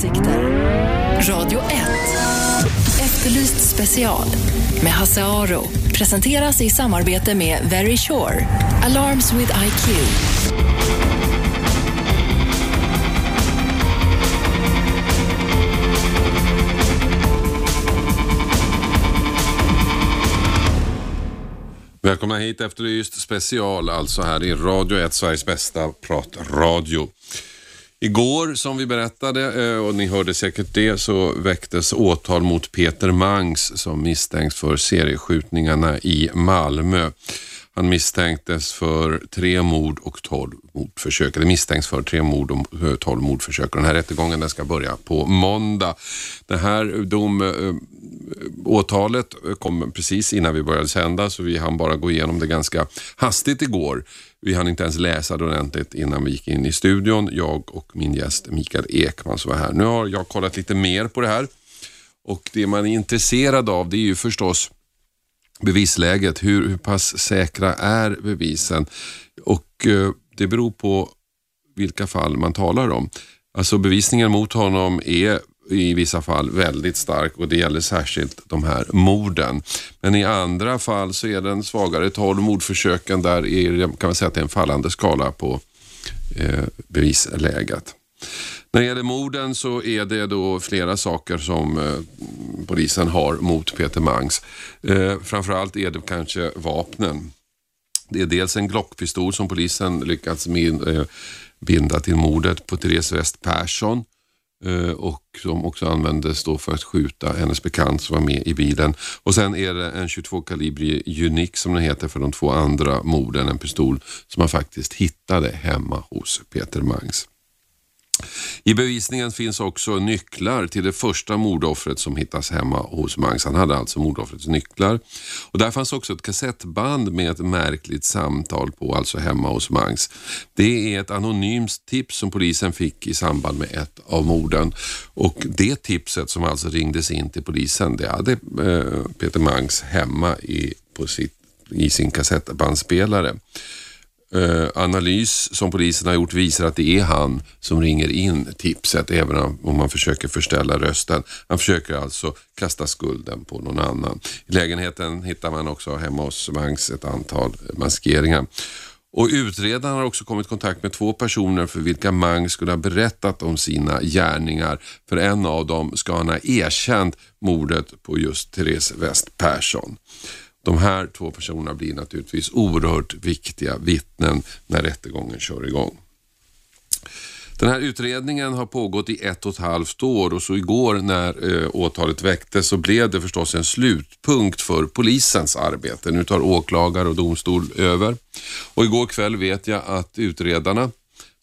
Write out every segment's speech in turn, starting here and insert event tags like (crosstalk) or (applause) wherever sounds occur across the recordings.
åsikter. Radio 1. Efterlyst special med Hasse Aro. Presenteras i samarbete med Very Sure. Alarms with IQ. Välkomna hit Efterlyst special, alltså här i Radio 1, Sveriges bästa pratradio. Igår, som vi berättade, eh, och ni hörde säkert det, så väcktes åtal mot Peter Mangs som misstänks för serieskjutningarna i Malmö. Han misstänktes för tre mord och tolv mordförsök. Eller misstänks för tre mord och eh, tolv mordförsök. Den här rättegången den ska börja på måndag. Det här dom, eh, åtalet kom precis innan vi började sända så vi hann bara gå igenom det ganska hastigt igår. Vi hann inte ens läsa det ordentligt innan vi gick in i studion. Jag och min gäst Mikael Ekman som var här. Nu har jag kollat lite mer på det här och det man är intresserad av det är ju förstås bevisläget. Hur, hur pass säkra är bevisen? Och eh, det beror på vilka fall man talar om. Alltså bevisningen mot honom är i vissa fall väldigt stark och det gäller särskilt de här morden. Men i andra fall så är den svagare. 12 mordförsöken där är, kan man säga att det är en fallande skala på eh, bevisläget. När det gäller morden så är det då flera saker som eh, polisen har mot Peter Mangs. Eh, framförallt är det kanske vapnen. Det är dels en Glockpistol som polisen lyckats min, eh, binda till mordet på Therese West Persson eh, Eh, och som också användes då för att skjuta hennes bekant som var med i bilen. Och sen är det en 22-kalibrig Unique som den heter för de två andra morden, en pistol som man faktiskt hittade hemma hos Peter Mangs. I bevisningen finns också nycklar till det första mordoffret som hittas hemma hos Mangs. Han hade alltså mordoffrets nycklar. Och där fanns också ett kassettband med ett märkligt samtal på, alltså hemma hos Mangs. Det är ett anonymt tips som polisen fick i samband med ett av morden. Och det tipset som alltså ringdes in till polisen, det hade eh, Peter Mangs hemma i, på sitt, i sin kassettbandspelare eh, analys som polisen har gjort visar att det är han som ringer in tipset även om man försöker förställa rösten. Han försöker alltså kasta skulden på någon annan. I lägenheten hittar man också hemma hos Mangs ett antal maskeringar. Och utredaren har också kommit i kontakt med två personer för vilka Mang skulle ha berättat om sina gärningar. För en av dem ska han ha erkänt mordet på just Therese West Persson. De här två personerna blir naturligtvis oerhört viktiga vittnen när rättegången kör igång. Den här utredningen har pågått i ett och ett halvt år och så igår när eh, åtalet väcktes så blev det förstås en slutpunkt för polisens arbete. Nu tar åklagare och domstol över. Och igår kväll vet jag att utredarna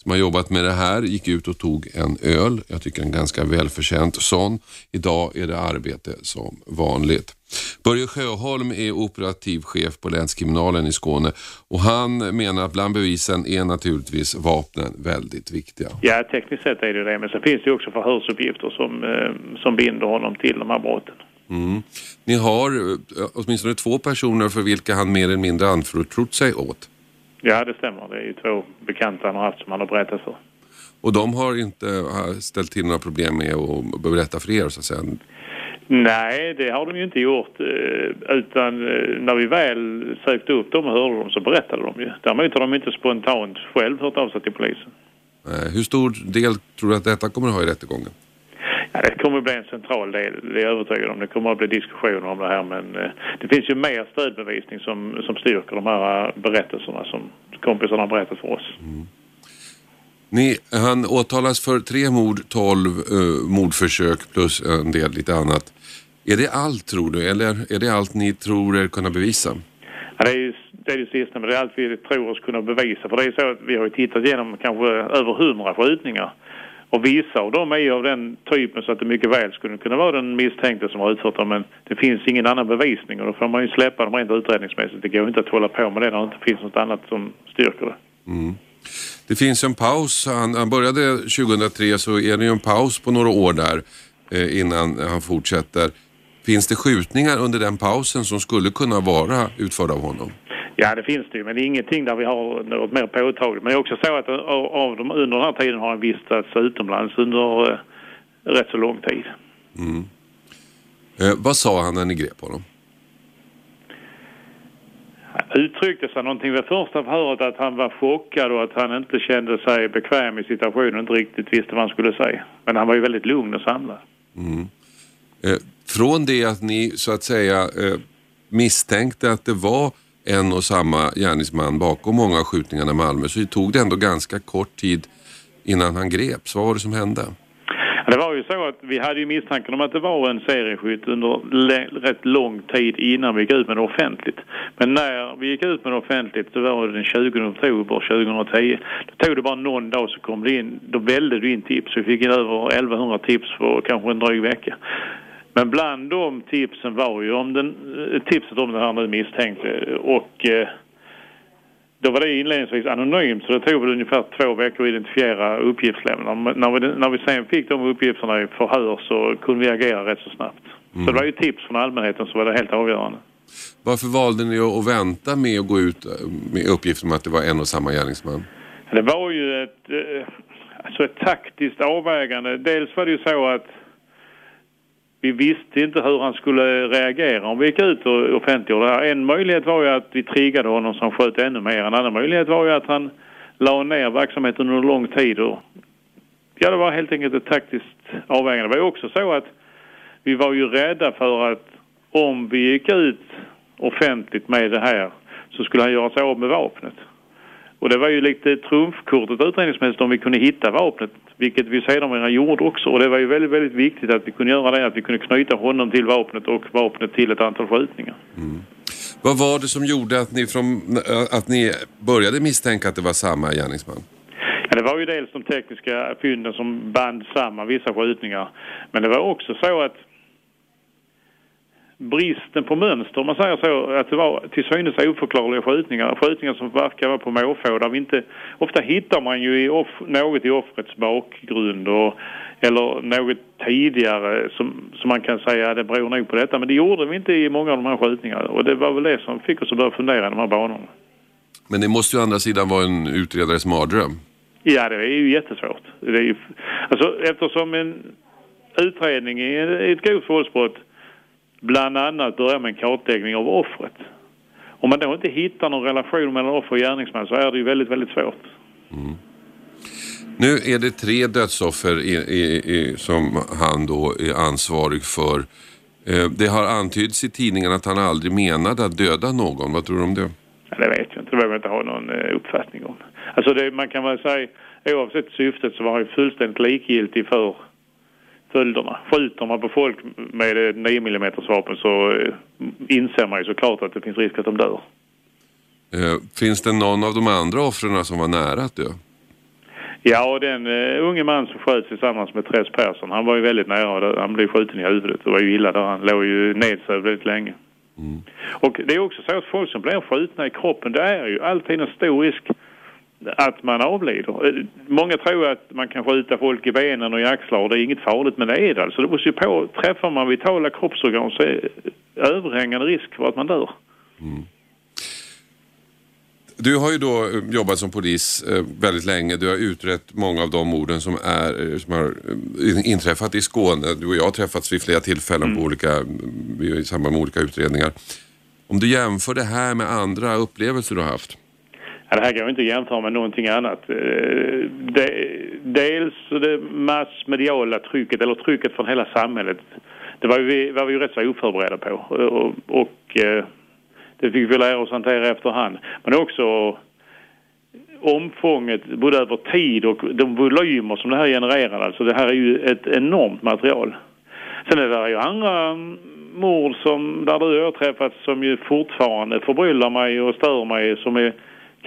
som har jobbat med det här gick ut och tog en öl. Jag tycker en ganska välförtjänt sån. Idag är det arbete som vanligt. Börje Sjöholm är operativ chef på länskriminalen i Skåne och han menar att bland bevisen är naturligtvis vapnen väldigt viktiga. Ja, tekniskt sett är det det, men så finns det också förhörsuppgifter som, eh, som binder honom till de här brotten. Mm. Ni har eh, åtminstone två personer för vilka han mer eller mindre anförtrott sig åt. Ja, det stämmer. Det är ju två bekanta han har haft som han har berättat för. Och de har inte ställt till några problem med att berätta för er så att säga? Nej, det har de ju inte gjort. Eh, utan eh, när vi väl sökte upp dem och hörde dem så berättade de ju. Däremot har de inte spontant själv hört av sig till polisen. Hur stor del tror du att detta kommer att ha i rättegången? Ja, det kommer att bli en central del, det är jag övertygad om. Det kommer att bli diskussioner om det här men eh, det finns ju mer stödbevisning som, som styrker de här berättelserna som kompisarna har berättat för oss. Mm. Ni, han åtalas för tre mord, tolv uh, mordförsök plus en del lite annat. Är det allt tror du eller är det allt ni tror er kunna bevisa? Ja, det är ju det, är det sista men det är allt vi tror oss kunna bevisa. För det är så att vi har ju tittat igenom kanske över hundra skjutningar. Och vissa av dem är ju av den typen så att det mycket väl skulle kunna vara den misstänkte som har utfört dem men det finns ingen annan bevisning och då får man ju släppa dem rent utredningsmässigt. Det går inte att hålla på med det när det inte finns något annat som styrker det. Mm. Det finns en paus, han, han, började 2003 så är det ju en paus på några år där eh, innan han fortsätter. Finns det skjutningar under den pausen som skulle kunna vara utförda av honom? Ja, det finns det ju, men det är ingenting där vi har något mer påtagligt. Men det är också så att av dem under den här tiden har han vistats utomlands under, rätt så lång tid. Mm. Eh, vad sa han när ni grep honom? Han uttryckte sig någonting vid första förhöret att han var chockad och att han inte kände sig bekväm i situationen och inte riktigt visste vad han skulle säga. Men han var ju väldigt lugn och samlad. Mm. Eh, från det att ni så att säga eh, misstänkte att det var en och samma gärningsman bakom många av skjutningarna i Malmö så tog det ändå ganska kort tid innan han greps. Vad var det som hände? Det var ju så att vi hade ju misstanken om att det var en serieskytt under rätt lång tid innan vi gick ut med det offentligt. Men när vi gick ut med det offentligt så var det den 20 oktober 2010. Då tog det bara någon dag så kom det in, då välde det in tips. Vi fick in över 1100 tips på kanske en dryg vecka. Men bland de tipsen var ju om den, tipset om den här nu misstänkte och eh, då var det inledningsvis anonymt så det tog väl ungefär två veckor att identifiera uppgiftslämnarna. När vi, när vi sen fick de uppgifterna i förhör så kunde vi agera rätt så snabbt. Mm. Så det var ju tips från allmänheten som var det helt avgörande. Varför valde ni att vänta med att gå ut med uppgiften om att det var en och samma gärningsman? Det var ju ett, eh, alltså ett taktiskt avvägande. Dels var det ju så att vi visste inte hur han skulle reagera om vi gick ut och offentliggjorde det här. En möjlighet var ju att vi triggade honom som sköt ännu mer. En annan möjlighet var ju att han la ner verksamheten under lång tid. Och ja, det var helt enkelt ett taktiskt avvägande. Det var ju också så att vi var ju rädda för att om vi gick ut offentligt med det här så skulle han göra sig av med vapnet. Och det var ju lite trumfkortet utredningsmässigt om vi kunde hitta vapnet, vilket vi sedermera gjorde också. Och det var ju väldigt, väldigt viktigt att vi kunde göra det, att vi kunde knyta honom till vapnet och vapnet till ett antal skjutningar. Mm. Vad var det som gjorde att ni, från, att ni började misstänka att det var samma gärningsman? Ja, det var ju dels de tekniska fynden som band samman vissa skjutningar. Men det var också så att bristen på mönster, om man säger så, att det var till synes oförklarliga skjutningar. Skjutningar som verkar vara på måfå. Där vi inte, ofta hittar man ju i off, något i offrets bakgrund och, eller något tidigare som, som man kan säga det beror nog på detta. Men det gjorde vi inte i många av de här skjutningarna och det var väl det som fick oss att börja fundera i de här banorna. Men det måste ju å andra sidan vara en utredares mardröm. Ja, det är ju jättesvårt. Det är ju, alltså, eftersom en utredning i ett grovt våldsbrott bland annat börja med en kartläggning av offret. Om man då inte hittar någon relation mellan offer och gärningsman så är det ju väldigt, väldigt svårt. Mm. Nu är det tre dödsoffer i, i, i, som han då är ansvarig för. Eh, det har antyds i tidningen att han aldrig menade att döda någon. Vad tror du om det? Ja, det vet jag inte. Det behöver jag inte ha någon eh, uppfattning om. Alltså det, man kan väl säga oavsett syftet så var han ju fullständigt likgiltig för följderna. Skjuter man på folk med 9 mm vapen så eh, inser man ju såklart att det finns risk att de dör. Eh, finns det någon av de andra offren som var nära att dö? Ja, och den uh, unge man som sköts tillsammans med Therese Persson, han var ju väldigt nära. Han blev skjuten i huvudet. Det var ju illa där. Han låg ju nedsövd väldigt länge. Mm. Och det är också så att folk som blir skjutna i kroppen, det är ju alltid en stor risk att man avlider. Många tror att man kan skjuta folk i benen och i axlar och det är inget farligt men det är det alltså. Det beror på, träffar man vitala kroppsorgan så är överhängande risk för att man dör. Mm. Du har ju då eh, jobbat som polis eh, väldigt länge. Du har utrett många av de morden som, är, eh, som har inträffat i Skåne. Du och jag har träffats vid flera tillfällen mm. på olika, i samband med olika utredningar. Om du jämför det här med andra upplevelser du har haft? Ja, det här går inte att jämföra med någonting annat. Eh, det, dels det massmediala trycket, eller trycket från hela samhället. Det var vi, var vi ju rätt så oförberedda på. Eh, och, och eh, det fick vi lära oss hantera efterhand. Men också omfånget både över tid och de volymer som det här genererar. Alltså det här är ju ett enormt material. Sen är det ju andra mord som, där du och jag har träffats som ju fortfarande förbryllar mig och stör mig som är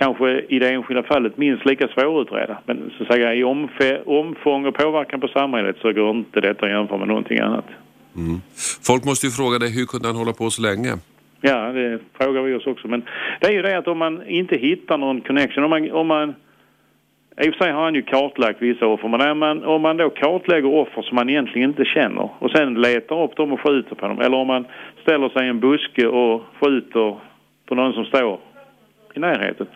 kanske i det enskilda fallet minst lika svårutreda. Men så att säga i omfång och påverkan på samhället så går inte detta att jämföra med någonting annat. Mm. Folk måste ju fråga dig, hur kunde han hålla på så länge? Ja, det frågar vi oss också. Men det är ju det att om man inte hittar någon connection, om man, om man i och för sig har han ju kartlagt vissa offer, men man, om man då kartlägger offer som man egentligen inte känner och sen letar upp dem och skjuter på dem, eller om man ställer sig i en buske och skjuter på någon som står i närheten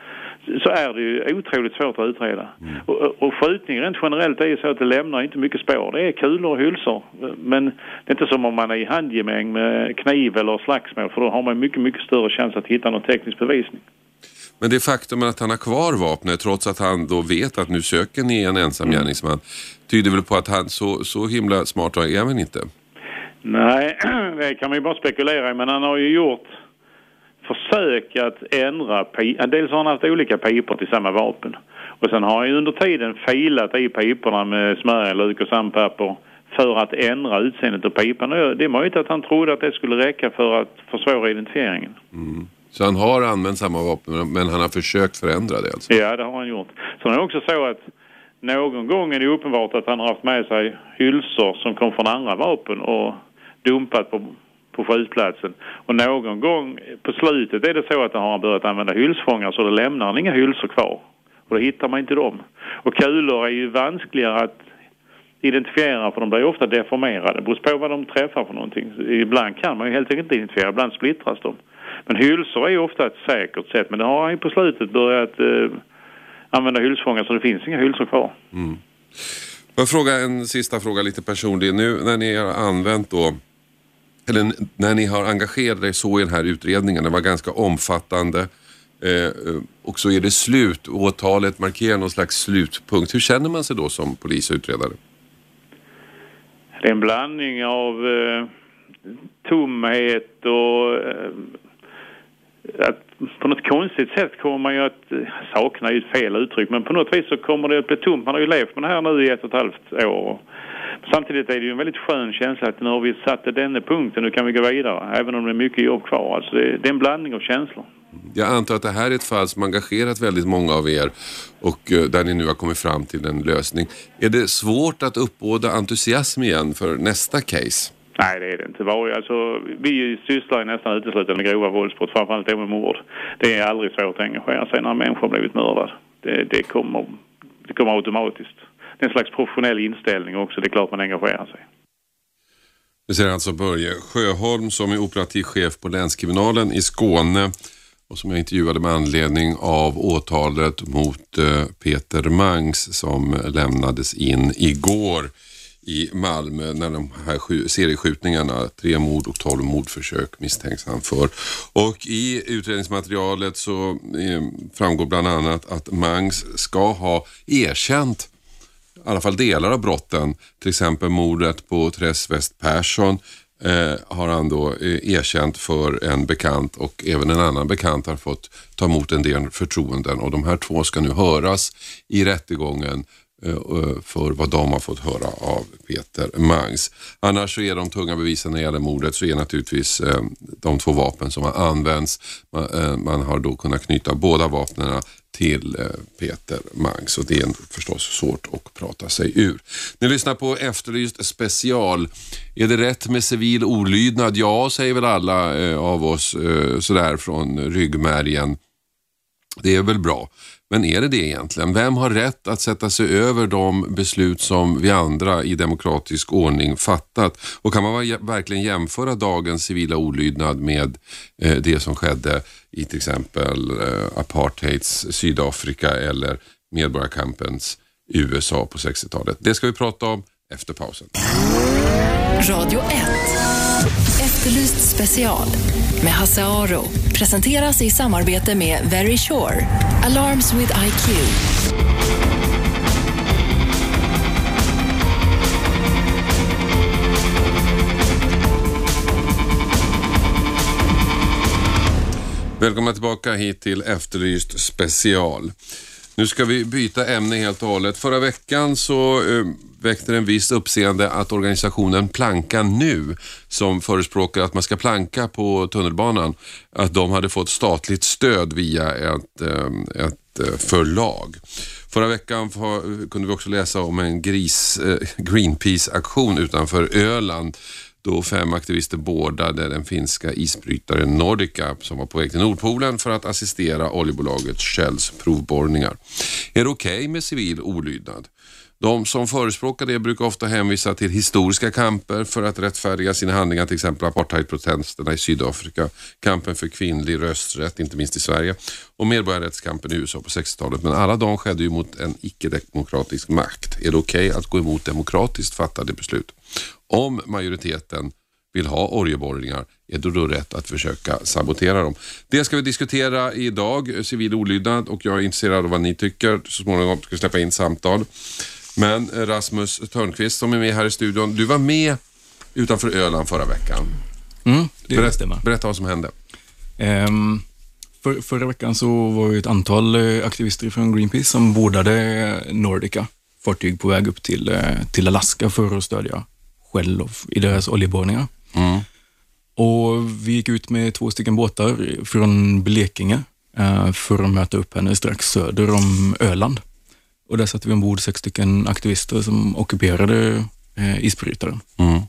så är det ju otroligt svårt att utreda. Mm. Och, och skjutning rent generellt är ju så att det lämnar inte mycket spår. Det är kulor och hylsor. Men det är inte som om man är i handgemäng med kniv eller slagsmål för då har man mycket, mycket större chans att hitta någon teknisk bevisning. Men det faktum att han har kvar vapnet trots att han då vet att nu söker ni en ensam mm. gärningsman tyder väl på att han så, så himla smart är han inte? Nej, (clears throat) det kan man ju bara spekulera i men han har ju gjort försök att ändra Dels har han haft olika pipor till samma vapen. Och sen har han under tiden filat i piporna med smörjluk och sandpapper för att ändra utseendet på pipan. Det är möjligt att han trodde att det skulle räcka för att försvåra identifieringen. Mm. Så han har använt samma vapen men han har försökt förändra det alltså? Ja, det har han gjort. Sen är det också så att någon gång är det uppenbart att han har haft med sig hylsor som kom från andra vapen och dumpat på, på skjutplatsen. Och någon gång på slutet är det så att han har börjat använda hylsfångare så då lämnar han inga hylsor kvar. Och då hittar man inte dem. Och kulor är ju vanskligare att identifiera för de blir ofta deformerade. Det beror på vad de träffar för någonting. Ibland kan man ju helt enkelt inte identifiera, ibland splittras de. Men hylsor är ju ofta ett säkert sätt men det har han ju på slutet börjat eh, använda hylsfångare så det finns inga hylsor kvar. Mm. Jag fråga en sista fråga lite personlig. Nu när ni har använt då eller när ni har engagerat er så i den här utredningen, den var ganska omfattande eh, och så är det slut, åtalet markerar någon slags slutpunkt. Hur känner man sig då som polis och utredare? Det är en blandning av eh, tomhet och eh, att på något konstigt sätt kommer man ju att eh, sakna ju ett fel uttryck men på något vis så kommer det att bli tomt. Man har ju levt med det här nu i ett och ett halvt år. Samtidigt är det ju en väldigt skön känsla att nu har vi satt denna punkten, nu kan vi gå vidare. Även om det är mycket jobb kvar. Alltså det, det är en blandning av känslor. Jag antar att det här är ett fall som engagerat väldigt många av er och eh, där ni nu har kommit fram till en lösning. Är det svårt att uppbåda entusiasm igen för nästa case? Nej, det är det inte. Alltså, vi sysslar ju nästan uteslutande med grova våldsbrott, framförallt då med mord. Det är aldrig svårt att engagera sig när en människa har blivit mördad. Det, det, kommer, det kommer automatiskt. Det är en slags professionell inställning också. Det är klart man engagerar sig. Det säger alltså Börje Sjöholm som är operativ chef på länskriminalen i Skåne och som jag intervjuade med anledning av åtalet mot eh, Peter Mangs som lämnades in igår i Malmö när de här serieskjutningarna, tre mord och tolv mordförsök misstänks han för. Och i utredningsmaterialet så eh, framgår bland annat att Mangs ska ha erkänt i alla fall delar av brotten, till exempel mordet på Therese West Persson eh, har han då eh, erkänt för en bekant och även en annan bekant har fått ta emot en del förtroenden och de här två ska nu höras i rättegången Eh, eh, för vad de har fått höra av Peter Mangs. Annars så är de tunga bevisen när det gäller mordet så är naturligtvis eh, de två vapen som har använts. Man har då kunnat knyta båda vapnen till Peter Mangs och det är förstås svårt att prata sig ur. Ni lyssnar på Efterlyst special. Är det rätt med civil olydnad? Ja, säger väl alla av oss sådär från ryggmärgen. Det är väl bra. Men är det det egentligen? Vem har rätt att sätta sig över de beslut som vi andra i demokratisk ordning fattat? Och kan man verkligen jämföra dagens civila olydnad med eh, det som skedde i till exempel eh, apartheids Sydafrika eller medborgarkampens USA på 60-talet? Det ska vi prata om efter pausen. Radio 1. Efterlyst special med Hasse Aro presenteras i samarbete med Very Sure. Alarms with IQ. Välkomna tillbaka hit till Efterlyst special. Nu ska vi byta ämne helt och hållet. Förra veckan så eh, väckte det en viss uppseende att organisationen Planka Nu, som förespråkar att man ska planka på tunnelbanan, att de hade fått statligt stöd via ett, eh, ett eh, förlag. Förra veckan kunde vi också läsa om en gris, eh, Greenpeace-aktion utanför Öland då fem aktivister bordade den finska isbrytaren Nordica som var på väg till Nordpolen för att assistera oljebolaget Shells provborrningar. Är det okej okay med civil olydnad? De som förespråkar det brukar ofta hänvisa till historiska kamper för att rättfärdiga sina handlingar, till exempel apartheidprotesterna i Sydafrika, kampen för kvinnlig rösträtt, inte minst i Sverige, och medborgarrättskampen i USA på 60-talet. Men alla de skedde ju mot en icke-demokratisk makt. Är det okej okay att gå emot demokratiskt fattade beslut? Om majoriteten vill ha oljeborrningar, är det då rätt att försöka sabotera dem? Det ska vi diskutera idag, civil olydnad och jag är intresserad av vad ni tycker. Så småningom ska vi släppa in samtal. Men Rasmus Törnqvist som är med här i studion, du var med utanför Öland förra veckan. Mm, det Berätt, stämmer. berätta vad som hände. Um, för, förra veckan så var det ett antal eh, aktivister från Greenpeace som bordade Nordica, fartyg på väg upp till, eh, till Alaska för att stödja Shell i deras oljeborrningar. Mm. Och vi gick ut med två stycken båtar från Blekinge uh, för att möta upp henne strax söder om Öland. Och där satte vi ombord sex stycken aktivister som ockuperade uh, isbrytaren. Mm.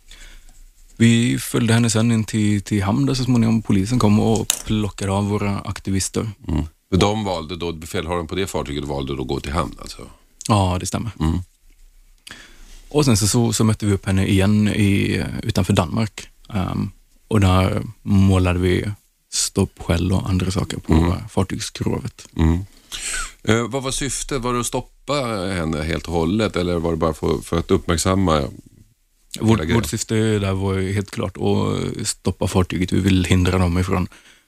Vi följde henne sen in till, till hamn där så småningom polisen kom och plockade av våra aktivister. Mm. De valde då, befälhavaren på det fartyget valde då att gå till hamn alltså? Ja, det stämmer. Mm. Och sen så, så, så, mötte vi upp henne igen i, utanför Danmark. Um, och där målade vi stoppskäll och andra saker på mm. fartygsskrovet. Mm. Eh, vad var syftet? Var det att stoppa henne helt och hållet eller var det bara för, för att uppmärksamma vårt, vårt syfte där var helt klart att stoppa fartyget. Vi vill hindra dem ifrån.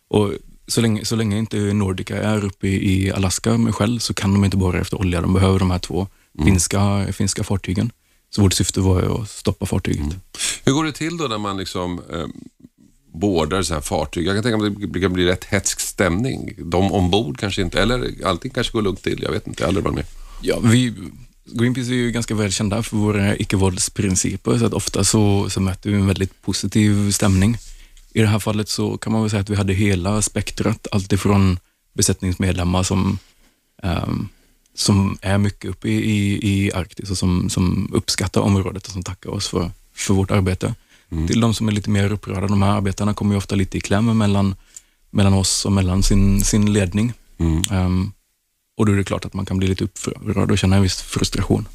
Och så länge, så länge inte Nordica är uppe i Alaska med Shell så kan de inte borra efter olja. De behöver de här två mm. finska, finska fartygen. Så vårt syfte var att stoppa fartyget. Mm. Hur går det till då när man liksom eh, bådar så här fartyg? Jag kan tänka mig att det kan bli rätt hetsk stämning. De ombord kanske inte, eller allting kanske går lugnt till. Jag vet inte, jag har aldrig varit med. Ja, vi, Greenpeace är ju ganska välkända för våra icke-våldsprinciper, så att ofta så, så möter vi en väldigt positiv stämning. I det här fallet så kan man väl säga att vi hade hela spektrat, alltifrån besättningsmedlemmar som um, som är mycket uppe i, i, i Arktis och som, som uppskattar området och som tackar oss för, för vårt arbete. Mm. Till de som är lite mer upprörda. De här arbetarna kommer ju ofta lite i kläm mellan, mellan oss och mellan sin, sin ledning. Mm. Um, och då är det klart att man kan bli lite upprörd och känna en viss frustration.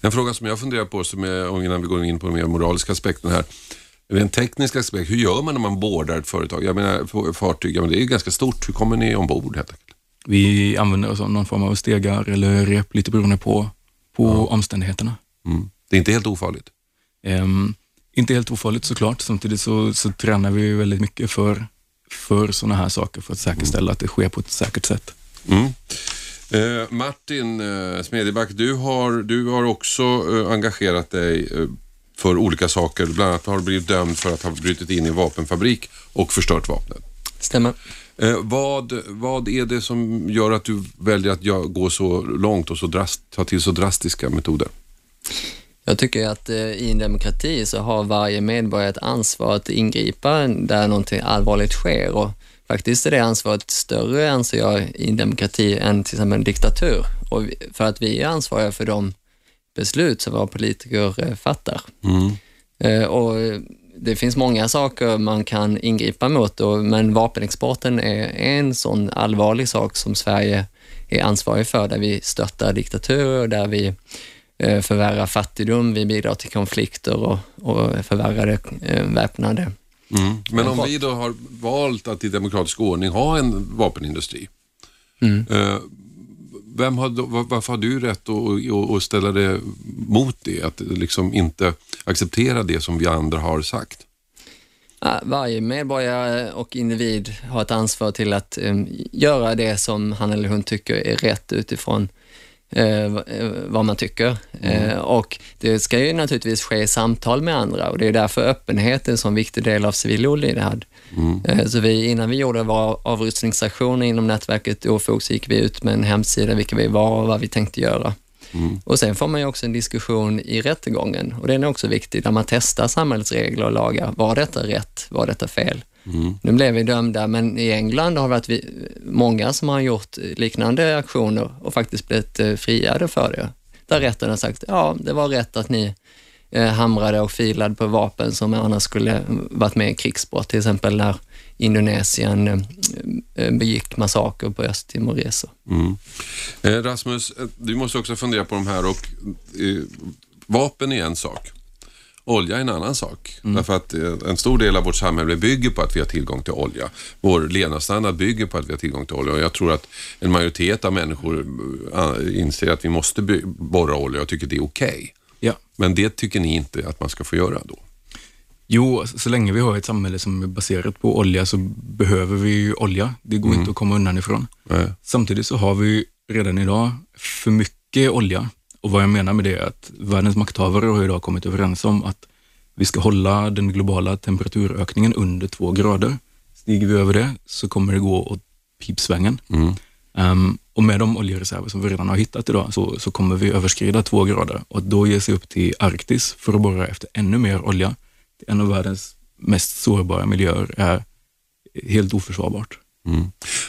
En fråga som jag funderar på, som är, innan vi går in på den mer moraliska aspekten här. En teknisk aspekt, hur gör man när man bordar ett företag? Jag menar fartyg, ja, men det är ganska stort. Hur kommer ni ombord helt enkelt? Vi använder oss av någon form av stegar eller rep, lite beroende på, på ja. omständigheterna. Mm. Det är inte helt ofarligt? Um, inte helt ofarligt såklart. Samtidigt så, så tränar vi väldigt mycket för, för sådana här saker för att säkerställa mm. att det sker på ett säkert sätt. Mm. Eh, Martin eh, Smedjeback, du har, du har också eh, engagerat dig eh, för olika saker. Bland annat har du blivit dömd för att ha brutit in i en vapenfabrik och förstört vapnet. Stämmer. Eh, vad, vad är det som gör att du väljer att gå så långt och så drast, ta till så drastiska metoder? Jag tycker att eh, i en demokrati så har varje medborgare ett ansvar att ingripa där någonting allvarligt sker och faktiskt är det ansvaret större, anser jag, i en demokrati än till exempel en diktatur. Och för att vi är ansvariga för de beslut som våra politiker eh, fattar. Mm. Eh, och det finns många saker man kan ingripa mot, och, men vapenexporten är en sån allvarlig sak som Sverige är ansvarig för, där vi stöttar diktaturer, där vi förvärrar fattigdom, vi bidrar till konflikter och, och förvärrade eh, väpnade mm. Men om vi då har valt att i demokratisk ordning ha en vapenindustri, mm. eh, vem har, varför har du rätt att, att ställa det mot det? Att liksom inte acceptera det som vi andra har sagt? Varje medborgare och individ har ett ansvar till att göra det som han eller hon tycker är rätt utifrån uh, vad man tycker. Mm. Uh, och det ska ju naturligtvis ske i samtal med andra och det är därför öppenhet är en sån viktig del av civil olydnad. Mm. Så vi, innan vi gjorde våra avrustningsaktioner inom nätverket OFOG så gick vi ut med en hemsida, vilka vi var och vad vi tänkte göra. Mm. Och sen får man ju också en diskussion i rättegången och den är också viktig, där man testar samhällets regler och lagar. Var detta rätt? Var detta fel? Mm. Nu blev vi dömda, men i England har det varit många som har gjort liknande aktioner och faktiskt blivit eh, friade för det. Där rätten har sagt, ja, det var rätt att ni eh, hamrade och filade på vapen som annars skulle varit med i krigsbrott, till exempel när Indonesien eh, begick massaker på östtimoreser. Mm. Rasmus, du måste också fundera på de här och eh, vapen är en sak. Olja är en annan sak. Mm. Därför att eh, en stor del av vårt samhälle bygger på att vi har tillgång till olja. Vår levnadsstandard bygger på att vi har tillgång till olja och jag tror att en majoritet av människor eh, inser att vi måste borra olja och tycker det är okej. Ja. Men det tycker ni inte att man ska få göra då? Jo, så länge vi har ett samhälle som är baserat på olja så behöver vi ju olja. Det går inte att komma undan ifrån. Nej. Samtidigt så har vi redan idag för mycket olja. Och vad jag menar med det är att världens makthavare har idag kommit överens om att vi ska hålla den globala temperaturökningen under två grader. Stiger vi över det så kommer det gå åt pipsvängen. Mm. Ehm, och med de oljereserver som vi redan har hittat idag så, så kommer vi överskrida två grader och att då ge sig upp till Arktis för att borra efter ännu mer olja en av världens mest sårbara miljöer är helt oförsvarbart. Mm.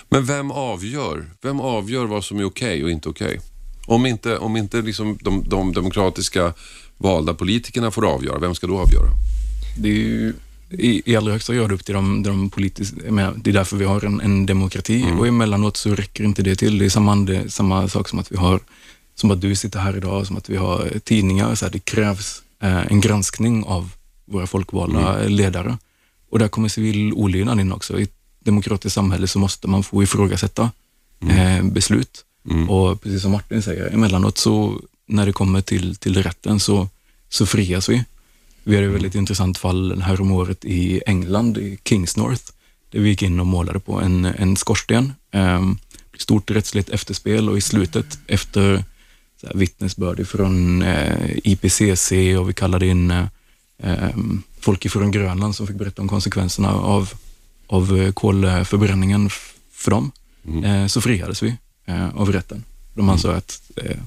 Men vem avgör? Vem avgör vad som är okej och inte okej? Om inte, om inte liksom de, de demokratiska valda politikerna får avgöra, vem ska då avgöra? Det är ju i, i allra högsta grad upp till de, de politiska, det är därför vi har en, en demokrati och emellanåt så räcker inte det till. Det är samma, är samma sak som att vi har, som att du sitter här idag, som att vi har tidningar. Så här, det krävs eh, en granskning av våra folkvalda ledare. Och där kommer civil olydnad in också. I ett demokratiskt samhälle så måste man få ifrågasätta eh, beslut. Och precis som Martin säger, emellanåt så när det kommer till, till rätten så, så frias vi. Vi hade ett väldigt intressant fall här om året i England, i Kingsnorth, där vi gick in och målade på en, en skorsten. Um, stort rättsligt efterspel och i slutet efter så här, vittnesbörd från eh, IPCC och vi kallade in eh, folk ifrån Grönland som fick berätta om konsekvenserna av, av eh, kolförbränningen för dem. Eh, så friades vi eh, av rätten. De ansåg att eh,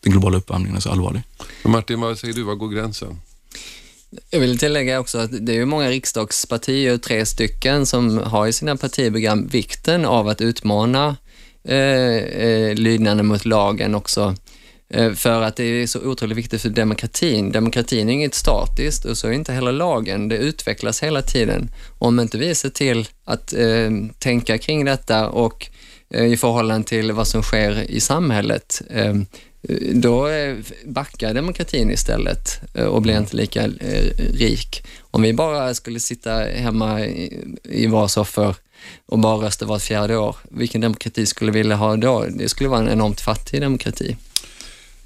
den globala uppvärmningen är så allvarlig. Martin, vad säger du? Var går gränsen? Jag vill tillägga också att det är många riksdagspartier, tre stycken, som har i sina partiprogram vikten av att utmana eh, eh, lydnaden mot lagen också. Eh, för att det är så otroligt viktigt för demokratin. Demokratin är inget statiskt och så är inte heller lagen. Det utvecklas hela tiden. Om inte vi ser till att eh, tänka kring detta och Eh, i förhållande till vad som sker i samhället, eh, då eh, backar demokratin istället och blir inte lika rik. Om vi bara skulle sitta hemma i, våra soffor och bara rösta vart fjärde år, vilken demokrati skulle vi vilja ha då? Det skulle vara en enormt fattig demokrati.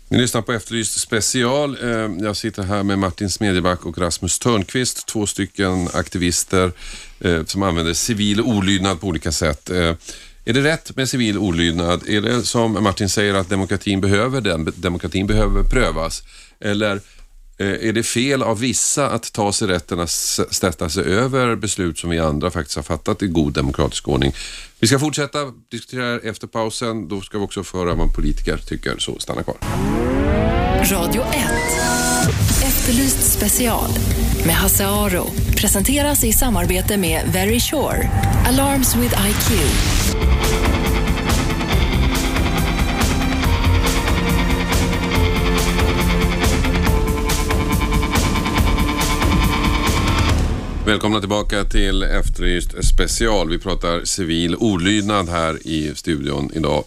Ni lyssnar på Efterlyst special. Jag sitter här med Martin Smedjeback och Rasmus Törnqvist, två stycken aktivister som använder civil olydnad på olika sätt. Är det rätt med civil olydnad? Är det som Martin säger att demokratin behöver den, demokratin behöver prövas? Eller eh, är det fel av vissa att ta sig rätten att sätta sig över beslut som vi andra faktiskt har fattat i god demokratisk ordning? Vi ska fortsätta diskutera efter pausen. Då ska vi också få höra vad politiker tycker, så stanna kvar. Radio 1. Efterlyst special med Hasse Aro. Presenteras i samarbete med Very Sure. Alarms with IQ. Välkomna tillbaka till Efterlyst special. Vi pratar civil olydnad här i studion idag.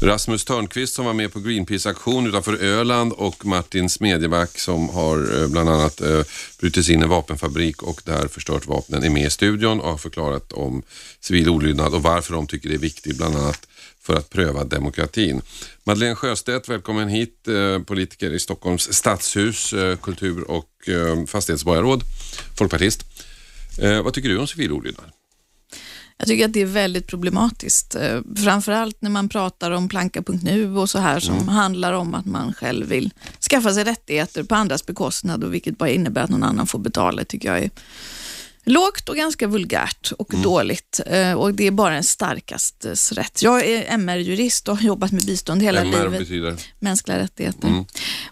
Rasmus Törnqvist som var med på Greenpeace-aktion utanför Öland och Martin Smedjeback som har eh, bland annat eh, brutit sig in i en vapenfabrik och där förstört vapnen är med i studion och har förklarat om civil olydnad och varför de tycker det är viktigt bland annat för att pröva demokratin. Madeleine Sjöstedt, välkommen hit, eh, politiker i Stockholms stadshus, kultur och fastighetsborgarråd, folkpartist. Eh, vad tycker du om civil olydnad? Jag tycker att det är väldigt problematiskt. Eh, Framförallt när man pratar om planka.nu och så här som handlar om att man själv vill skaffa sig rättigheter på andras bekostnad och vilket bara innebär att någon annan får betala tycker jag är lågt och ganska vulgärt och dåligt. Eh, Och det är bara den starkastes rätt. Jag är MR-jurist och har jobbat med bistånd hela MR livet betyder? mänskliga rättigheter.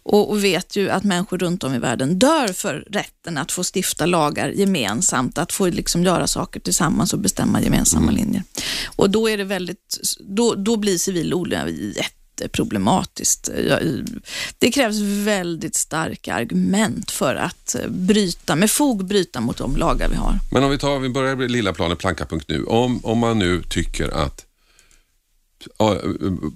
Och, och vet ju att människor runt om i världen dör för rätten att få stifta lagar gemensamt, att få liksom göra saker tillsammans och bestämma gemensamma linjer. Och då är det väldigt, då, då blir civil olydnad jätteproblematiskt. Det krävs väldigt starka argument för att eh, bryta, med fog bryta mot de lagar vi har. Men om vi tar, vi börjar med lilla planet, planka.nu. Om, om man nu tycker att eh, eh,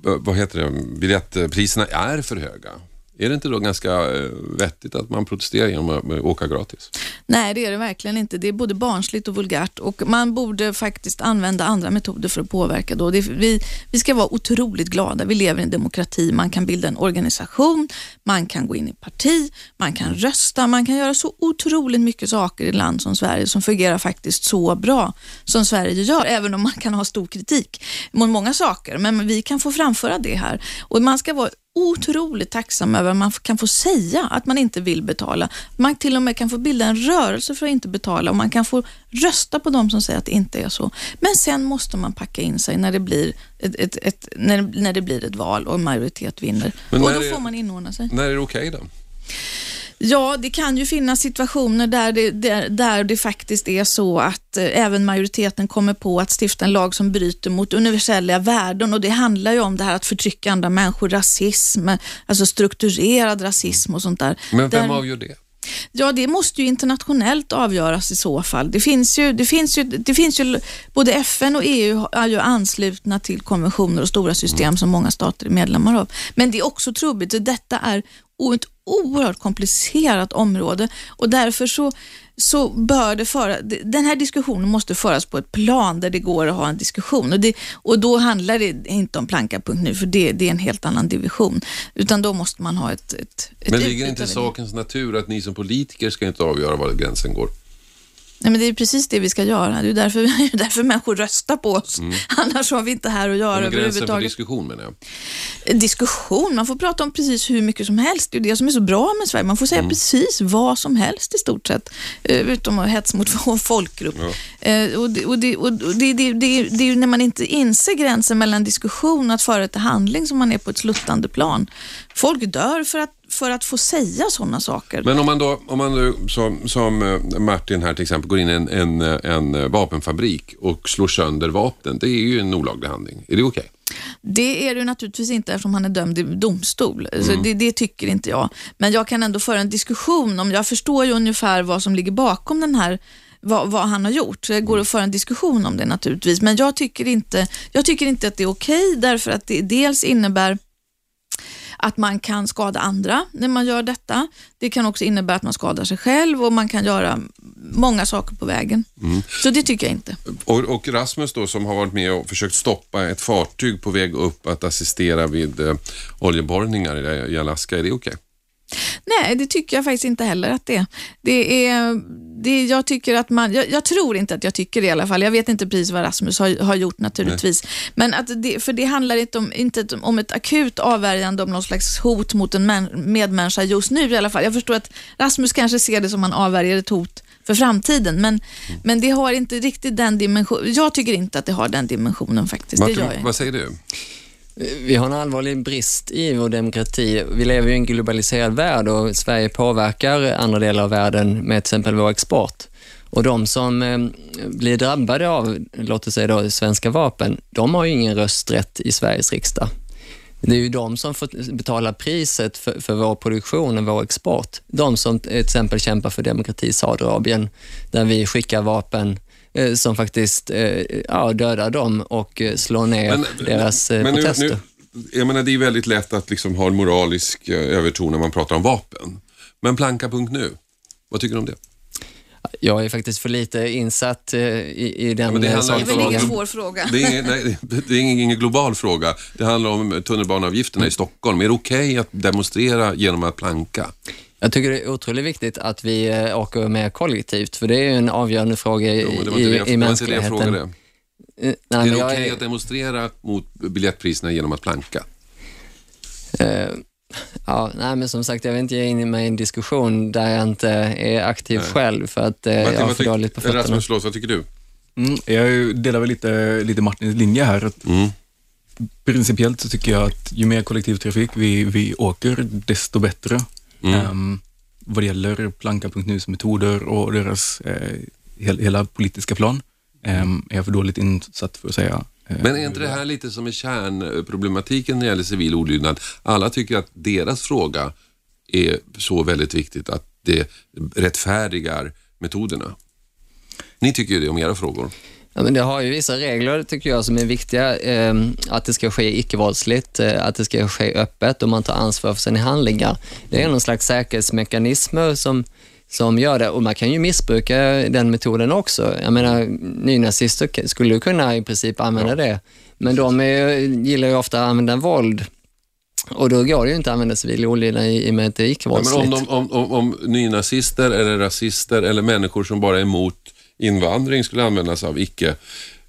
vad heter det, biljettpriserna är för höga. Är det inte då ganska eh, vettigt att man protesterar genom att eh, åka gratis? Nej, det är det verkligen inte. Det är både barnsligt och vulgärt och man borde faktiskt använda andra metoder för att påverka. Då. Det, vi, vi ska vara otroligt glada. Vi lever i en demokrati. Man kan bilda en organisation, man kan gå in i parti, man kan rösta, man kan göra så otroligt mycket saker i ett land som Sverige som fungerar faktiskt så bra som Sverige gör, även om man kan ha stor kritik mot många saker. Men vi kan få framföra det här och man ska vara otroligt tacksam över att man kan få säga att man inte vill betala. Man till och med kan få bilda en rörelse för att inte betala och man kan få rösta på de som säger att det inte är så. Men sen måste man packa in sig när det blir ett, ett, ett, när, när det blir ett val och en majoritet vinner. Och då får man inordna sig. När är det okej då? Ja, det kan ju finnas situationer där det, där, där det faktiskt är så att eh, även majoriteten kommer på att stifta en lag som bryter mot universella värden och det handlar ju om det här att förtrycka andra människor, rasism, alltså strukturerad rasism och sånt där. Men vem där, avgör det? Ja, det måste ju internationellt avgöras i så fall. Det finns ju, det finns ju, det finns ju både FN och EU är ju anslutna till konventioner och stora system som många stater är medlemmar av. Men det är också trubbigt. Detta är ett oerhört komplicerat område och därför så, så bör det föra, den här diskussionen måste föras på ett plan där det går att ha en diskussion. Och, det, och då handlar det inte om planka.nu för det, det är en helt annan division. Utan då måste man ha ett, ett, ett Men ligger inte i sakens natur att ni som politiker ska inte avgöra var gränsen går? Nej, men det är precis det vi ska göra. Det är därför, (laughs) det är därför människor röstar på oss. Annars har vi inte här att göra Men gränsen för överhuvudtaget. diskussion menar jag. Diskussion, man får prata om precis hur mycket som helst. Det är det som är så bra med Sverige. Man får säga precis vad som helst i stort sett. Eh, Utom att hets mot (laughs) folkgrupp. Och, det, och, det, och det, det, det, det är ju när man inte inser gränsen mellan diskussion och att föra till handling som man är på ett sluttande plan. Folk dör för att, för att få säga sådana saker. Men om man då, om man nu som, som eh, Martin här till exempel går in i en, en, eh, en eh, vapenfabrik och slår sönder vapnen, det är ju en olaglig handling. Är det okej? Det är det naturligtvis inte eftersom han är dömd i domstol. Så det, det tycker inte jag. Men jag kan ändå föra en diskussion om, jag förstår ju ungefär vad som ligger bakom den här vad, vad han har gjort. Så det går att föra en diskussion om det naturligtvis. Men jag tycker inte, jag tycker inte att det är okej därför att det dels innebär att man kan skada andra när man gör detta. Det kan också innebära att man skadar sig själv och man kan göra många saker på vägen. Så det tycker jag inte. Och, och Rasmus då som har varit med och försökt stoppa ett fartyg på väg upp att assistera vid eh, oljeborrningar i, Alaska, är det okej? Nej, det tycker jag faktiskt inte heller att det är. Det är det, jag, tycker att man, jag, jag tror inte att jag tycker det i alla fall. Jag vet inte precis vad Rasmus har, har gjort naturligtvis. Men att det, för det handlar inte om, inte om ett akut avvärjande om någon slags hot mot en män, medmänniska just nu i alla fall. Jag förstår att Rasmus kanske ser det som han avvärjer ett hot för framtiden, men, men det har inte riktigt den dimensionen. Jag tycker inte att det har den dimensionen faktiskt. Martin, vad säger du? Vi har en allvarlig brist i vår demokrati. Vi lever i en globaliserad värld och Sverige påverkar andra delar av världen med till exempel vår export. Och de som eh, blir drabbade av, låt oss säga då, svenska vapen, de har ju ingen rösträtt i Sveriges riksdag. Det är ju de som får betala priset för, för vår produktion och vår export. De som eh, till exempel kämpar för demokrati i Saudiarabien, där vi skickar vapen eh, som faktiskt eh, ja, dödar dem och eh, slår ner deras eh, men nu, protester. nu, jag menar, det är väldigt lätt att liksom ha en moralisk överton när man pratar om vapen. Men planka.nu, vad tycker du om det? Jag är faktiskt för lite insatt i, i den men det handlar Det är väl ingen svår fråga. Det är, ingen, nej, det är ingen, global fråga. Det handlar om tunnelbaneavgifterna i Stockholm. Är det okej att demonstrera genom att planka? Jag tycker det är otroligt viktigt att vi eh, åker mer kollektivt, för det är ju en avgörande fråga i, Jo, det i, i det var inte det jag mänskligheten. frågade. Eh, Är det jag okej är- att demonstrera mot biljettpriserna genom att planka? Eh, ja, nej, men som sagt, jag vill inte ge in mig i en diskussion där jag inte är aktiv Nej. själv för att Martin, jag har för dåligt på fötterna. Rasmus Lås, vad tycker du? Mm, jag delar väl lite, lite Martins linje här. Att Mm. principiellt så tycker jag att ju mer kollektivtrafik vi, vi åker, desto bättre. Mm. Ehm, vad det gäller Planka.nus metoder och deras eh, hel, hela politiska plan. Um, är jag för dåligt insatt för att säga Men är inte det här lite som är kärnproblematiken när det gäller civil olydnad? Alla tycker att deras fråga är så väldigt viktigt att det rättfärdigar metoderna. Ni tycker ju det om era frågor. Ja, men det har ju vissa regler tycker jag som är viktiga. Eh, att det ska ske icke-våldsligt, eh, att det ska ske öppet och man tar ansvar för sina handlingar. Det är någon slags säkerhetsmekanismer som, som gör det och man kan ju missbruka den metoden också. Jag menar, nynazister skulle kunna i princip använda Ja. det, men de är, gillar ju ofta att använda våld. Och då går det ju inte att använda civil olydnad i i och med att det är Ja, men icke-våldsligt. om, de, om, om, om nynazister eller rasister eller människor som bara är emot invandring skulle användas av icke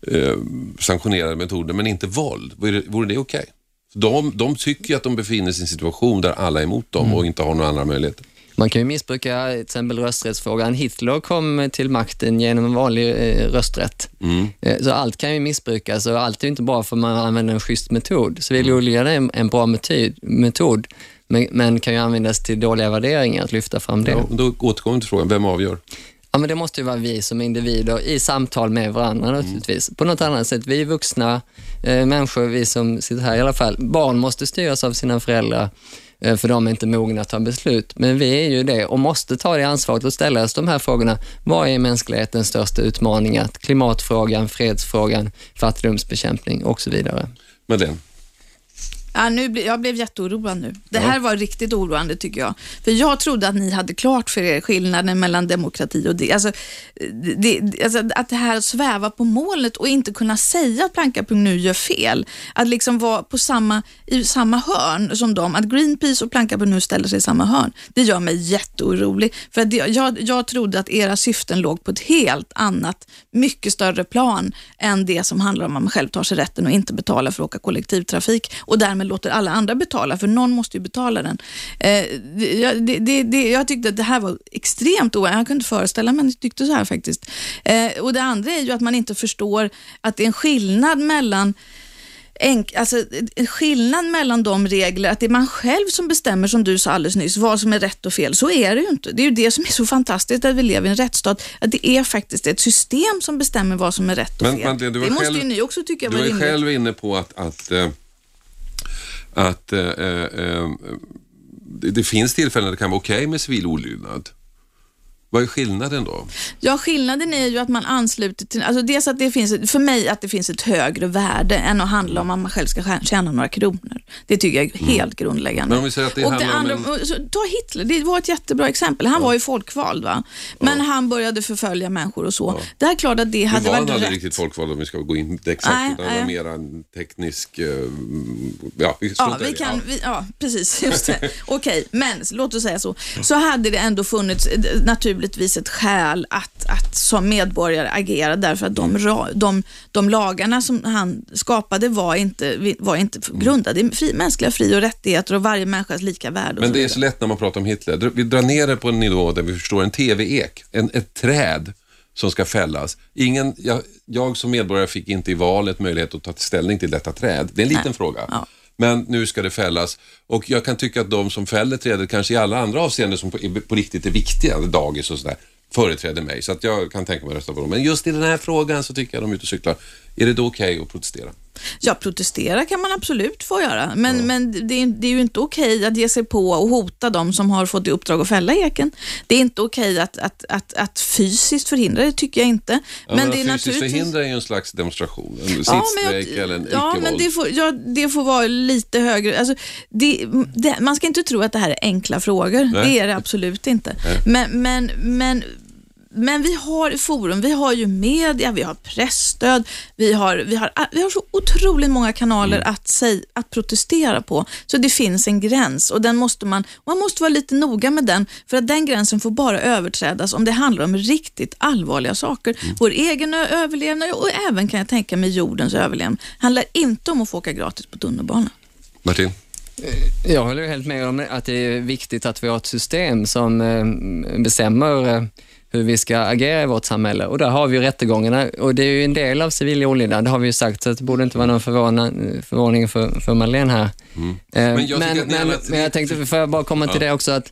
eh, sanktionerade metoder men inte våld, vore det, vore det okej? De, de tycker att de befinner sig i en situation där alla är emot dem och inte har några andra möjligheter. Man kan ju missbruka till exempel rösträttsfrågan. Hitler kom till makten genom en vanlig eh, rösträtt. Eh, Så allt kan ju missbrukas och allt är ju inte bra för man använder en schysst metod. Civil olydnad är en, en bra metod, metod men, men kan ju användas till dåliga värderingar, att lyfta fram det. Ja, då återkommer vi till frågan, vem avgör? Ja, men det måste ju vara vi som individer i samtal med varandra naturligtvis. På något annat sätt. Vi vuxna eh, människor, vi som sitter här i alla fall. Barn måste styras av sina föräldrar eh, för de är inte mogna att ta beslut. Men vi är ju det och måste ta det ansvaret och ställa oss de här frågorna. Vad är mänsklighetens största utmaningar? Klimatfrågan, fredsfrågan, fattigdomsbekämpning och så vidare. Madeleine? Ja, nu bli, jag blev jätteoroad nu. Det här var riktigt oroande tycker jag. För jag trodde att ni hade klart för er skillnaden mellan demokrati och det. Alltså, det, alltså att det här att sväva på målet och inte kunna säga att Planka.nu gör fel. Att liksom vara på samma, i samma hörn som dem. Att Greenpeace och Planka.nu ställer sig i samma hörn. Det gör mig jätteorolig. För det, jag, jag trodde att era syften låg på ett helt annat, mycket större plan än det som handlar om att man själv tar sig rätten och inte betalar för att åka kollektivtrafik och därmed låter alla andra betala, för någon måste ju betala den. Eh, det, jag- det, det, det, jag tyckte att det här var extremt ovanligt. Jag kunde inte föreställa mig att ni tyckte så här faktiskt. Eh, och Det andra är ju att man inte förstår att det är en skillnad mellan enk, alltså, skillnad mellan de regler, att det är man själv som bestämmer, som du sa alldeles nyss, vad som är rätt och fel. Så är det ju inte. Det är ju det som är så fantastiskt att vi lever i en rättsstat, att det är faktiskt ett system som bestämmer vad som är rätt och Men, fel. Du var det måste själv- ju ni också tycka Du var var ju rimligt. själv inne på att, att, eh, att eh, eh, eh, det, det finns tillfällen där det kan vara okej med civil olydnad. Vad är skillnaden då? Ja, skillnaden är ju att man ansluter till, alltså dels att det finns, för mig att det finns ett högre värde än att handla om att man själv ska tjä- tjäna några kronor. Det tycker jag är helt grundläggande. Mm. Men om vi säger att det och handlar om andra, en- ta Hitler, det var ett jättebra exempel. Han var ju folkvald, va? men han började förfölja människor och så. Det är klart att det hade var varit han aldrig rätt. riktigt folkvald om vi ska gå in exakt, Nej, utan det var nej. mer en teknisk... eh, ja, vi Ja, vi det. kan, Ja. vi, ja, precis. Just det. (laughs) Okej, men låt oss säga så. Så hade det ändå funnits eh, naturligtvis ett skäl att, att som medborgare agera därför att de, de, de lagarna som han skapade var inte, var inte grundade i fri, mänskliga fri och rättigheter och varje människas lika värde. Men det är så lätt när man pratar om Hitler. Vi drar ner det på en nivå där vi förstår en TV-ek, en, ett träd som ska fällas. Ingen, jag, jag som medborgare fick inte i valet möjlighet att ta ställning till detta träd. Det är en liten Nej. fråga. Ja. Men nu ska det fällas och jag kan tycka att de som fäller trädet kanske i alla andra avseenden som på, på riktigt är viktiga, dagis och sådär, företräder mig. Så att jag kan tänka mig att rösta på dem. Men just i den här frågan så tycker jag de är ute och cyklar. Är det då okej att protestera? Ja, protestera kan man absolut få göra, men, men det, är, det är ju inte okej att ge sig på och hota de som har fått i uppdrag att fälla eken. Det är inte okej att, att, att, att fysiskt förhindra det, tycker jag inte. Ja, men det är fysiskt naturligtvis... förhindra är ju en slags demonstration, en Ja, men sittstrejk eller en ja, men det får, ja, det får vara lite högre. Alltså, det, det, man ska inte tro att det här är enkla frågor. Nej. Det är det absolut inte. Men, men, men, men vi har forum, vi har ju media, vi har pressstöd, vi har, vi har, vi har så otroligt många kanaler Mm. att, säg, att protestera på. Så det finns en gräns och den måste man, man måste vara lite noga med den, för att den gränsen får bara överträdas om det handlar om riktigt allvarliga saker. Mm. Vår egen överlevnad och även kan jag tänka mig jordens överlevnad handlar inte om att få åka gratis på tunnelbana. Martin? Jag håller helt med om att det är viktigt att vi har ett system som eh, bestämmer eh, hur vi ska agera i vårt samhälle. Och där har vi rättegångarna och det är ju en del av civil olydnad, det har vi ju sagt, så det borde inte vara någon förvåning för, för Madeleine här. Eh, Men jag men, men, alla- men jag tänkte, får jag bara komma till Ja. det också, att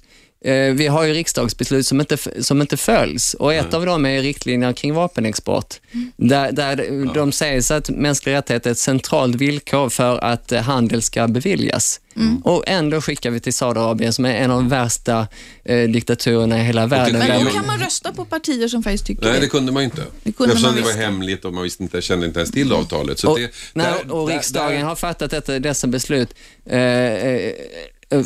vi har ju riksdagsbeslut som inte, som inte följs och ett av dem är riktlinjer kring vapenexport. Där, där de säger så att mänskliga rättigheter är ett centralt villkor för att eh, handel ska beviljas. Och ändå skickar vi till Saudiarabien som är en av de värsta eh, diktaturerna i hela världen. Men då kan man rösta på partier som faktiskt tycker Nej, det. kunde man inte. Det kunde Eftersom man det var hemligt och man visste inte, kände inte ens till avtalet. Så och, det, nej, där- och där- riksdagen där- har fattat detta, dessa beslut eh, eh,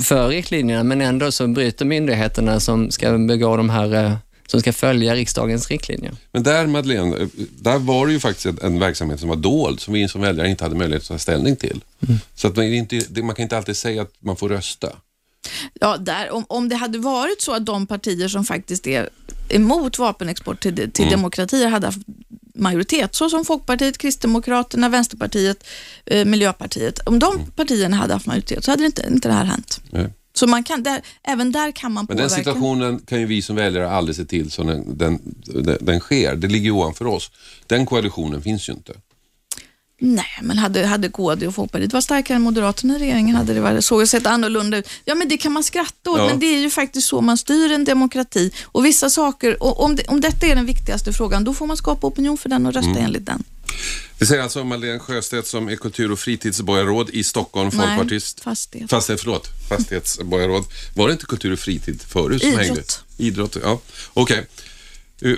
för riktlinjerna, men ändå så bryter myndigheterna som ska begå de här, eh, som ska följa riksdagens riktlinjer. Men där Madeleine, eh, där var det ju faktiskt en, verksamhet som var dold, som vi som väljare inte hade möjlighet att ta ställning till. Mm. Så att man, inte, man kan inte alltid säga att man får rösta. Ja, där, om, om det hade varit så att de partier som faktiskt är emot vapenexport till, till demokratier hade haft majoritet, så som Folkpartiet, Kristdemokraterna, Vänsterpartiet, eh, Miljöpartiet. Om de partierna hade haft majoritet så hade det inte, inte det här hänt. Nej. Så man kan, där, även där kan man Men den påverka. situationen kan ju vi som väljare aldrig se till så den, den, den, den sker. Det ligger ovanför oss. Den koalitionen finns ju inte. Nej, men hade, hade KD och Folkpartiet varit starkare än Moderaterna i regeringen hade det varit, så sett annorlunda ut. Ja, men det kan man skratta åt, Ja. men det är ju faktiskt så man styr en demokrati. Och vissa saker, och om, det, om detta är den viktigaste frågan, då får man skapa opinion för den och rösta Mm. enligt den. Det säger alltså Madeleine Sjöstedt som är kultur och fritidsborgarråd i Stockholm, folkpartist. fastighet. Fastighet, förlåt. Fastighetsborgarråd. Var det inte kultur och fritid förut som Idrott. hängde? Idrott. Ja, okej. Uh,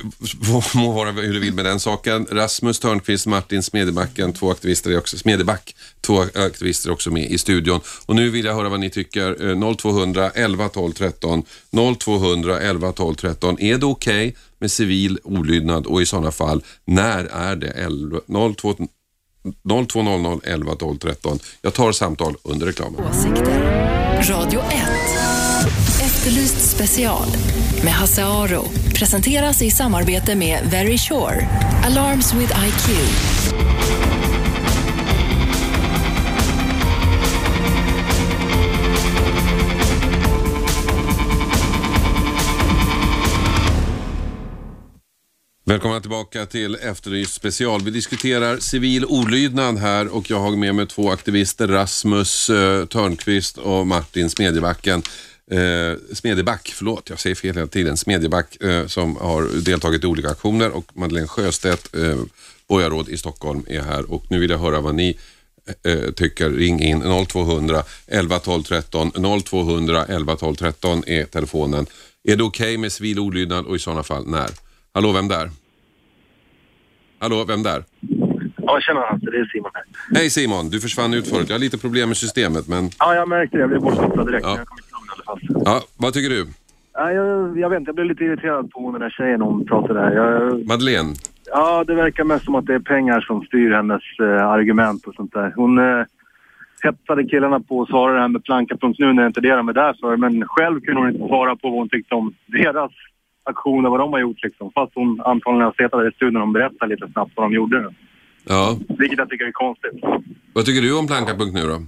Må vara hur du vill med den saken. Rasmus Törnqvist, Martin Smedebacken, två aktivister är också, Smedeback, två eh, aktivister är också med i studion. Och nu vill jag höra vad ni tycker. 0200 11 12 13. 0200 11 12 13. Är det okej okay med civil olydnad och i sådana fall, när är det? 02, 0200 11 12 13. Jag tar samtal under reklamen. Åsikter. Radio 1. Efterlyst special med Hasse Aro. Presenteras i samarbete med Very Sure. Alarms with IQ. Välkomna tillbaka till Efterlyst special. Vi diskuterar civil olydnad här och jag har med mig två aktivister, Rasmus eh, Törnqvist och Martin Smedjebacken. Eh, Smedjeback, förlåt, jag säger fel hela tiden. Smedjeback eh, som har deltagit i olika aktioner och Madeleine Sjöstedt, eh, borgarråd i Stockholm, är här och nu vill jag höra vad ni eh, eh tycker. Ring in 0200 11 12 13. 0200 11 12 13 är telefonen. Är det okej med civil olydnad och i sådana fall när? Hallå, vem där? Hallå, vem där? Ja, tjena Hasse, det är Simon här. Hej Simon, du försvann ut förut. Jag har lite problem med systemet, men Ja, jag märkte det. Jag blev bortkopplad direkt. Ja. Jag kom inte ihåg i alla fall. ja, vad tycker du? Ja, jag, jag vet inte, jag blev lite irriterad på den där tjejen hon pratade där. Jag, Madeleine? ja, det verkar mest som att det är pengar som styr hennes eh, argument och sånt där. Hon eh, hetsade killarna på att svara det här med planka.nu när inte det de är där för. Men själv kunde hon inte svara på vad hon tyckte om (laughs) deras aktioner, vad de har gjort liksom. Fast hon antagligen har suttit där i studion och berättat lite snabbt vad de gjorde. Ja, Vilket jag tycker är konstigt. vad tycker du om planka.nu då?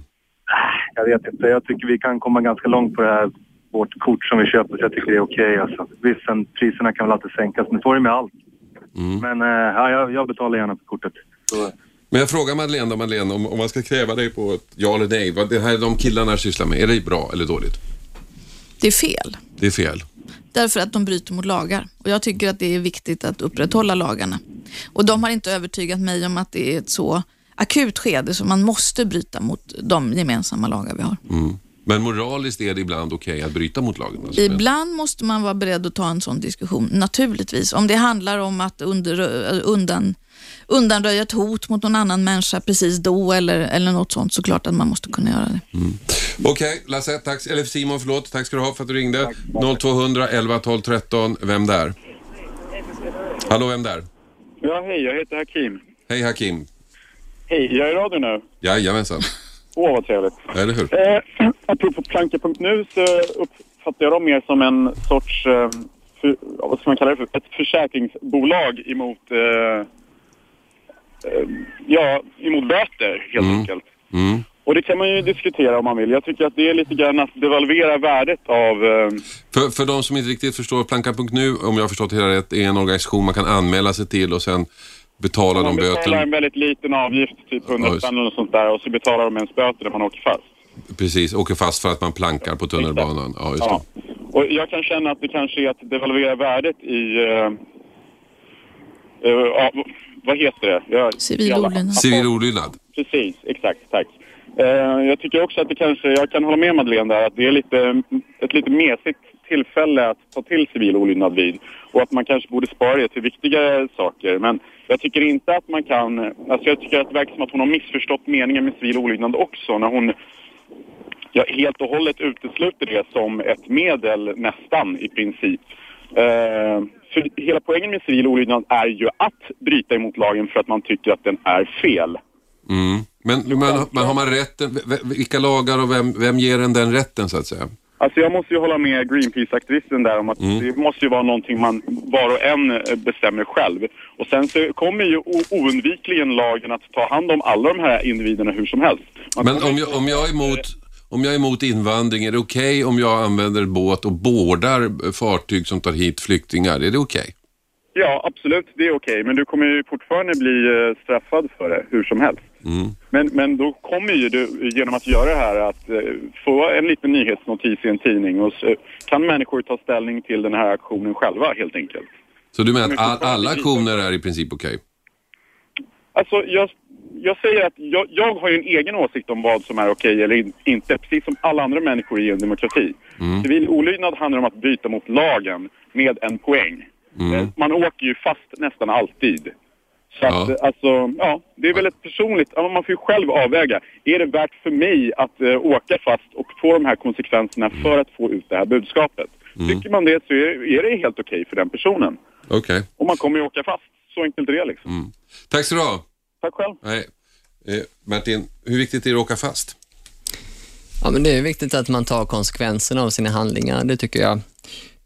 Jag vet inte. Jag tycker vi kan komma ganska långt på det här, vårt kort som vi köper. Så jag tycker det är okej. alltså. Visst, sen, priserna kan väl alltid sänkas, men så är det med allt. Men eh, ja, jag, jag betalar gärna för kortet. Så, Men jag frågar Madeleine då, Madeleine, om, om man ska kräva dig på ett ja eller nej. Vad det här de killarna sysslar med, är det bra eller dåligt? Det är fel. Det är fel. Därför att de bryter mot lagar. Och Jag tycker att det är viktigt att upprätthålla lagarna. Och De har inte övertygat mig om att det är ett så akut skede som man måste bryta mot de gemensamma lagar vi har. Mm. Men moraliskt är det ibland okej att bryta mot lagen? Alltså. Ibland måste man vara beredd att ta en sån diskussion, naturligtvis. Om det handlar om att under, undan, undanröja ett hot mot någon annan människa precis då eller, eller något sånt, så klart att man måste kunna göra det. Okej, Lasse, tack, eller Simon, förlåt. Tack ska du ha för att du ringde. 0200 11 12 13. Vem där? Hallå, vem där? Ja, hej, jag heter Hakim. Hej Hakim. Hej, jag är i radio nu. Jajamensan. Åh, vad trevligt. Eller hur? Eh, (clears throat) apropå planka.nu så uppfattar jag dem mer som en sorts, eh, för, vad ska man kalla det för, ett försäkringsbolag emot, eh, eh, ja, emot böter helt enkelt. Mm. Och det kan man ju diskutera om man vill. Jag tycker att det är lite grann att devalvera värdet av... Eh, För, för de som inte riktigt förstår, Planka.nu, om jag har förstått det hela rätt, är en organisation man kan anmäla sig till och sen betala de man betalar en väldigt liten avgift, typ 100 Ja, just. spänn eller något sånt där, och så betalar de ens böter när man åker fast. Precis, åker fast för att man plankar på tunnelbanan. Ja, just Ja. det. Och jag kan känna att det kanske är att devalvera värdet i... Uh, uh, ja, vad heter det? Jag, Civil olydnad. Civil olydnad. Precis, exakt, tack. Eh, jag tycker också att det kanske, jag kan hålla med Madeleine där, att det är lite, ett lite mesigt tillfälle att ta till civil olydnad vid. Och att man kanske borde spara det till viktigare saker. Men jag tycker inte att man kan... Alltså jag tycker att det verkar som att hon har missförstått meningen med civil olydnad också. När hon ja, helt och hållet utesluter det som ett medel nästan i princip. Eh, för hela poängen med civil olydnad är ju att bryta emot lagen för att man tycker att den är fel. Mm. Men, men, men har man rätten, vilka lagar och vem, vem ger en den rätten så att säga? Alltså jag måste ju hålla med Greenpeace-aktivisten där om att mm. det måste ju vara någonting man var och en eh, bestämmer själv. Och sen så kommer ju oundvikligen lagen att ta hand om alla de här individerna hur som helst. Man Men om jag, om jag är emot om jag är emot invandring, är det okej okay om jag använder båt och bådar fartyg som tar hit flyktingar? Är det okej? Okay? Ja, absolut, det är okej. Okay. Men du kommer ju fortfarande bli eh, straffad för det, hur som helst. Mm. Men, men då kommer ju du genom att göra det här att eh, få en liten nyhetsnotis i en tidning och så kan människor ta ställning till den här aktionen själva helt enkelt. Så du menar att all, alla aktioner är i princip okej? Okay? Alltså, jag, jag säger att jag, jag, har ju en egen åsikt om vad som är okej eller in, inte, precis som alla andra människor i en demokrati. Mm. Civil olydnad handlar om att byta mot lagen med en poäng. Mm. Eh, man åker ju fast nästan alltid. Så att, ja. alltså, ja, det är väl ett personligt, man får ju själv avväga. Är det värt för mig att uh, åka fast och få de här konsekvenserna mm. för att få ut det här budskapet? Mm. Tycker man det så är, är det helt okej okay för den personen. Okej. Okay. Och man kommer ju åka fast. Så enkelt är det liksom. Mm. Tack så du ha. Tack själv. Nej. Eh, Martin, hur viktigt är det att åka fast? Ja, men det är viktigt att man tar konsekvenserna av sina handlingar, det tycker jag.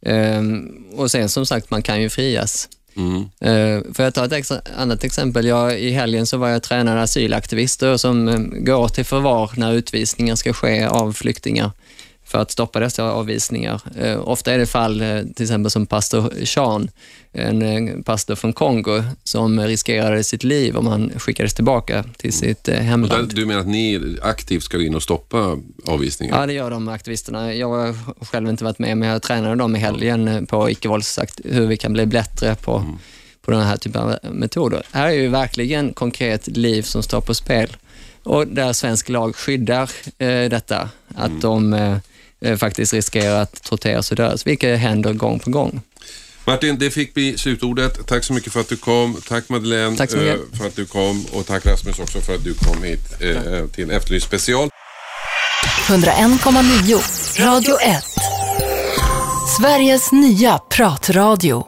Ehm, och sen som sagt, man kan ju frias. Mm. Uh, får jag ta ett ex annat exempel? Jag, I helgen så var jag tränare asylaktivister som um, går till förvar när utvisningar ska ske av flyktingar för att stoppa dessa avvisningar. Eh, ofta är det fall, eh, till exempel som pastor Sean, en eh, pastor från Kongo, som riskerade sitt liv om han skickades tillbaka till sitt hemland. Där, du menar att ni aktivt ska gå in och stoppa avvisningar? Ja, det gör de aktivisterna. Jag har själv inte varit med, men jag tränade dem i helgen på icke-våldsakt, hur vi kan bli bättre på, mm. på den här typen av metoder. Här är ju verkligen konkret liv som står på spel och där svensk lag skyddar eh, detta, att mm. de Eh, faktiskt riskerar att torteras och dödas, vilket händer gång på gång. Martin, det fick bli slutordet. Tack så mycket för att du kom. Tack Madeleine tack eh, för att du kom och tack Rasmus också för att du kom hit eh, till Efterlyst special. 101,9 Radio 1 Sveriges nya pratradio